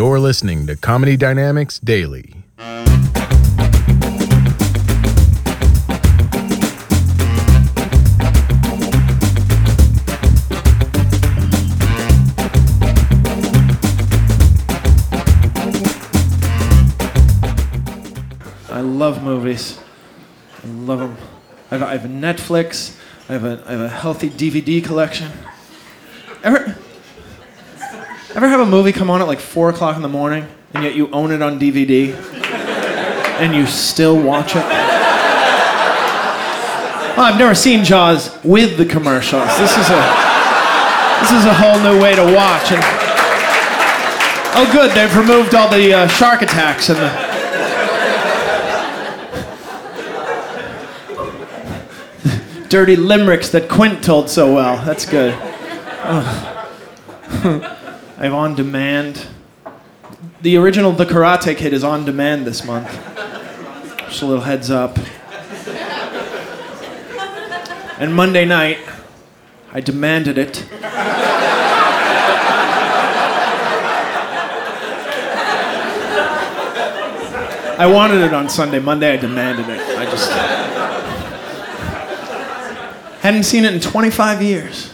You're listening to Comedy Dynamics Daily. I love movies. I love them. I have, a Netflix. I have a, I have a healthy DVD collection. Ever, ever have a movie come on at like 4 o'clock in the morning and yet you own it on DVD and you still watch it? Well, I've never seen Jaws with the commercials. This is a, this is a whole new way to watch. And, oh, good, they've removed all the uh, shark attacks and the. dirty limericks that Quint told so well. That's good. Ugh. I have on demand. The original The Karate Kid is on demand this month. Just a little heads up. And Monday night, I demanded it. I wanted it on Sunday. Monday, I demanded it. I just. Hadn't seen it in 25 years.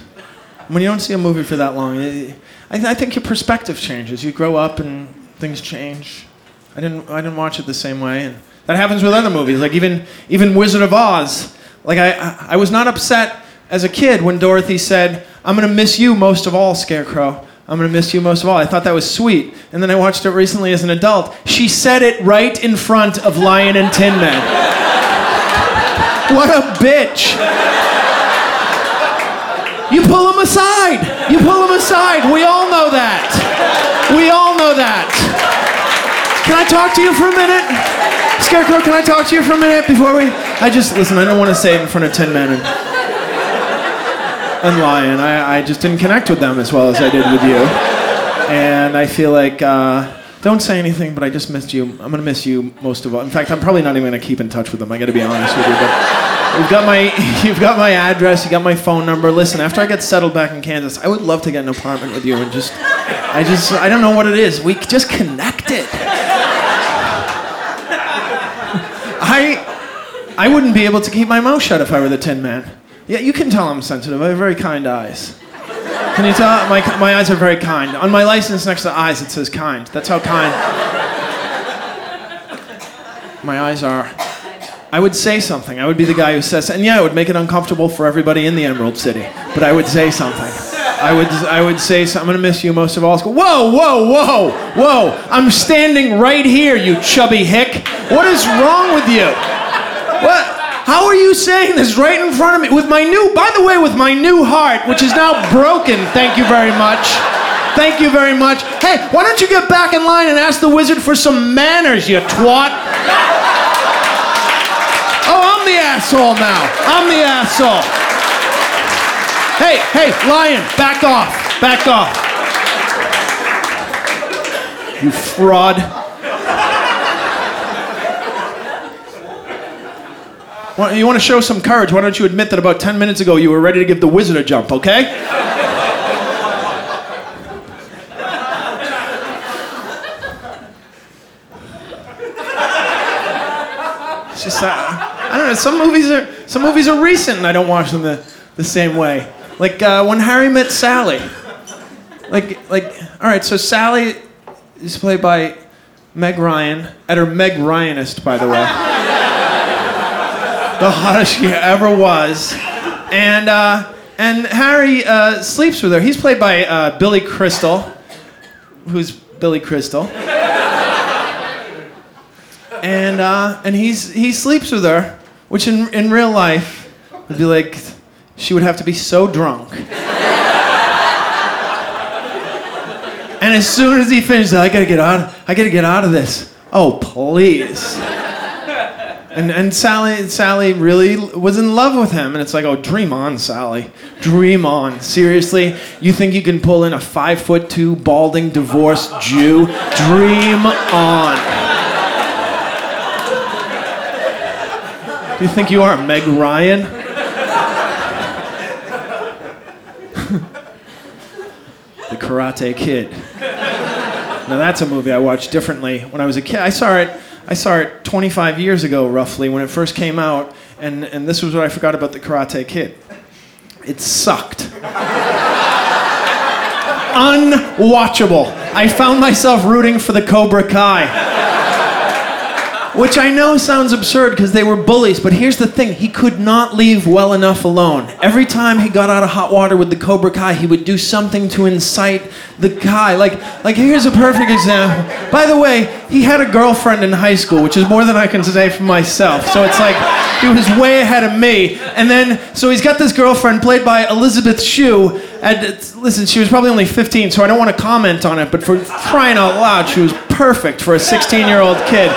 When you don't see a movie for that long, it, I, I think your perspective changes. You grow up and things change. I didn't, I didn't watch it the same way, and that happens with other movies. Like even, even Wizard of Oz. Like I, I, was not upset as a kid when Dorothy said, "I'm gonna miss you most of all, Scarecrow." I'm gonna miss you most of all. I thought that was sweet. And then I watched it recently as an adult. She said it right in front of Lion and Tin Man. what a bitch. You pull him aside. You pull him aside. We all know that. We all know that. Can I talk to you for a minute? Scarecrow, can I talk to you for a minute before we. I just, listen, I don't want to say it in front of Tin Man and, and Lion. I, I just didn't connect with them as well as I did with you. And I feel like, uh, don't say anything, but I just missed you. I'm to miss you most of all. In fact, I'm probably not even to keep in touch with them. I got to be honest with you. But you've got my you've got my address, you got my phone number. Listen, after I get settled back in Kansas, I would love to get an apartment with you and just I just I don't know what it is. We just connected. I I wouldn't be able to keep my mouth shut if I were the Tin Man. Yeah, you can tell I'm sensitive. I have very kind eyes. Can you tell? My, my eyes are very kind. On my license next to eyes, it says kind. That's how kind my eyes are. I would say something. I would be the guy who says, and yeah, it would make it uncomfortable for everybody in the Emerald City. But I would say something. I would, I would say, so, I'm gonna miss you most of all. Whoa, whoa, whoa, whoa! I'm standing right here, you chubby hick. What is wrong with you? What? How are you saying this right in front of me with my new? By the way, with my new heart, which is now broken. Thank you very much. Thank you very much. Hey, why don't you get back in line and ask the wizard for some manners, you twat? Oh, I'm the asshole now. I'm the asshole. Hey, hey, lion, back off. Back off. You fraud. You want to show some courage? Why don't you admit that about 10 minutes ago you were ready to give the wizard a jump, okay? It's just uh, I don't know. Some movies are some movies are recent, and I don't watch them the, the same way. Like uh, when Harry met Sally. Like like all right. So Sally is played by Meg Ryan at her Meg Ryanist, by the way. The hottest she ever was, and uh, and Harry uh, sleeps with her. He's played by uh, Billy Crystal, who's Billy Crystal. and uh, and he's he sleeps with her, which in in real life would be like she would have to be so drunk. and as soon as he finishes, I gotta get out. I gotta get out of this. Oh please. And, and Sally, Sally really was in love with him. And it's like, oh, dream on, Sally. Dream on. Seriously? You think you can pull in a five foot two, balding, divorced Jew? Dream on. Do you think you are Meg Ryan? the Karate Kid. Now that's a movie I watched differently when I was a kid. I saw it I saw it 25 years ago, roughly, when it first came out, and, and this was what I forgot about the Karate Kid. It sucked. Unwatchable. I found myself rooting for the Cobra Kai. Which I know sounds absurd because they were bullies, but here's the thing he could not leave well enough alone. Every time he got out of hot water with the Cobra Kai, he would do something to incite the Kai. Like, like here's a perfect example. By the way, he had a girlfriend in high school, which is more than I can say for myself. So it's like he was way ahead of me. And then, so he's got this girlfriend played by Elizabeth Shue. And listen, she was probably only 15, so I don't want to comment on it, but for crying out loud, she was perfect for a 16 year old kid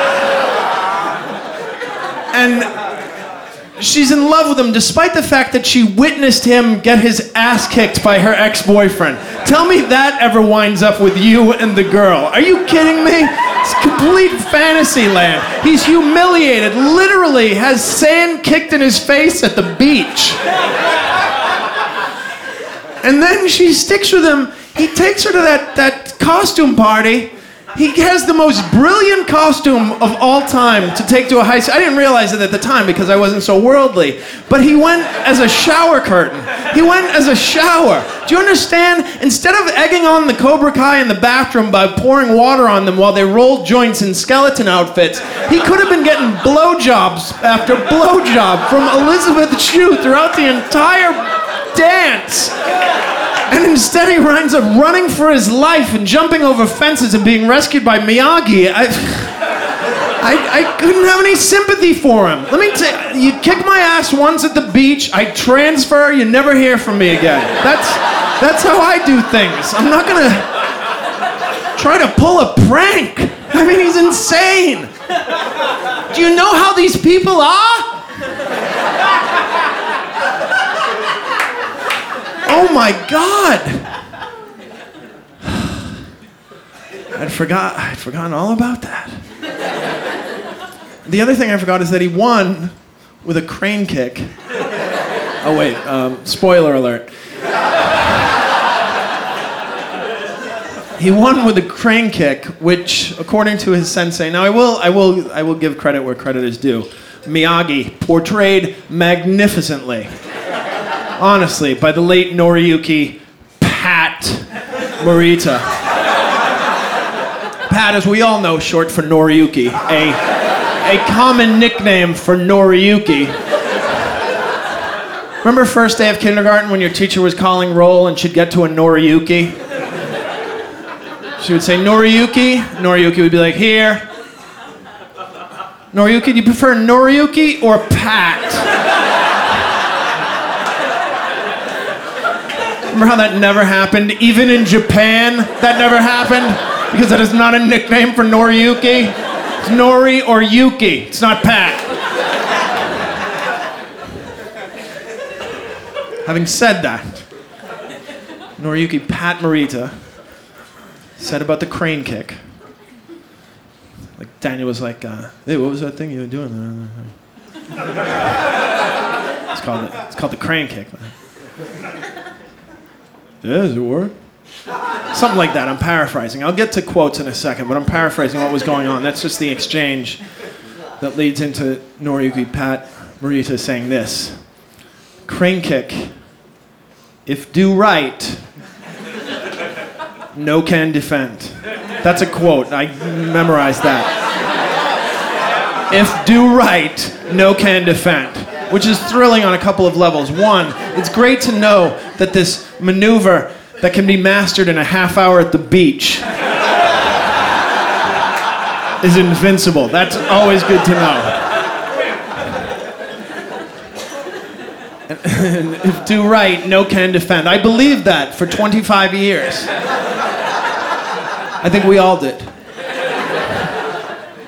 and she's in love with him despite the fact that she witnessed him get his ass kicked by her ex-boyfriend. Tell me that ever winds up with you and the girl. Are you kidding me? It's complete fantasy land. He's humiliated, literally has sand kicked in his face at the beach. And then she sticks with him. He takes her to that, that costume party he has the most brilliant costume of all time to take to a high school. I didn't realize it at the time because I wasn't so worldly. But he went as a shower curtain. He went as a shower. Do you understand? Instead of egging on the Cobra Kai in the bathroom by pouring water on them while they rolled joints in skeleton outfits, he could have been getting blowjobs after blowjob from Elizabeth Shue throughout the entire dance. And instead, he winds up running for his life and jumping over fences and being rescued by Miyagi. I, I, I couldn't have any sympathy for him. Let me tell you, you kick my ass once at the beach, I transfer, you never hear from me again. That's, that's how I do things. I'm not gonna try to pull a prank. I mean, he's insane. Do you know how these people are? Oh my God! I'd forgot. I'd forgotten all about that. The other thing I forgot is that he won with a crane kick. Oh wait, um, spoiler alert. He won with a crane kick, which, according to his sensei, now I will, I will, I will give credit where credit is due. Miyagi portrayed magnificently honestly, by the late Noriyuki Pat Morita. Pat, as we all know, short for Noriyuki, a, a common nickname for Noriyuki. Remember first day of kindergarten when your teacher was calling roll and she'd get to a Noriyuki? She would say, Noriyuki. Noriyuki would be like, here. Noriyuki, do you prefer Noriyuki or Pat? Remember how that never happened? Even in Japan, that never happened? Because that is not a nickname for Noriyuki. It's Nori or Yuki. It's not Pat. Having said that, Noriyuki Pat Morita said about the crane kick. Like Daniel was like, uh, "Hey, what was that thing you were doing?" it's called it's called the crane kick. Does it work? Something like that. I'm paraphrasing. I'll get to quotes in a second, but I'm paraphrasing what was going on. That's just the exchange that leads into Noriyuki Pat Morita saying this Crane kick, if do right, no can defend. That's a quote. I memorized that. If do right, no can defend which is thrilling on a couple of levels. One, it's great to know that this maneuver that can be mastered in a half hour at the beach is invincible. That's always good to know. And if do right, no can defend. I believed that for 25 years. I think we all did.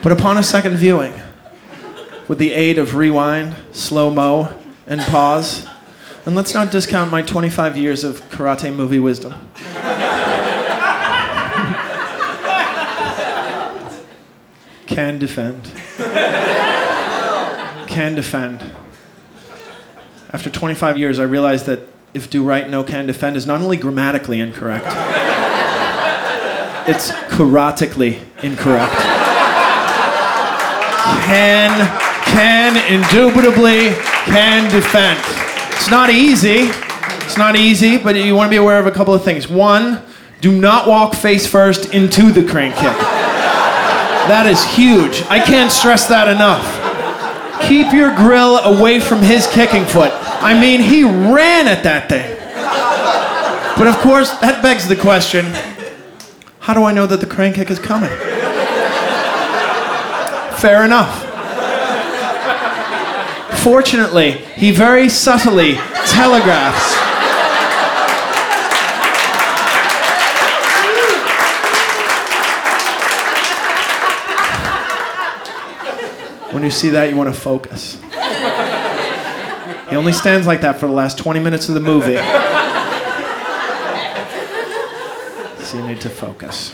But upon a second viewing, with the aid of rewind, slow mo, and pause, and let's not discount my 25 years of karate movie wisdom. can defend. can defend. After 25 years, I realized that if do right, no can defend is not only grammatically incorrect, it's karatically incorrect. Can, can, indubitably can defend. It's not easy. It's not easy, but you want to be aware of a couple of things. One, do not walk face first into the crane kick. That is huge. I can't stress that enough. Keep your grill away from his kicking foot. I mean, he ran at that thing. But of course, that begs the question how do I know that the crane kick is coming? Fair enough. Fortunately, he very subtly telegraphs. When you see that, you want to focus. He only stands like that for the last 20 minutes of the movie. So you need to focus.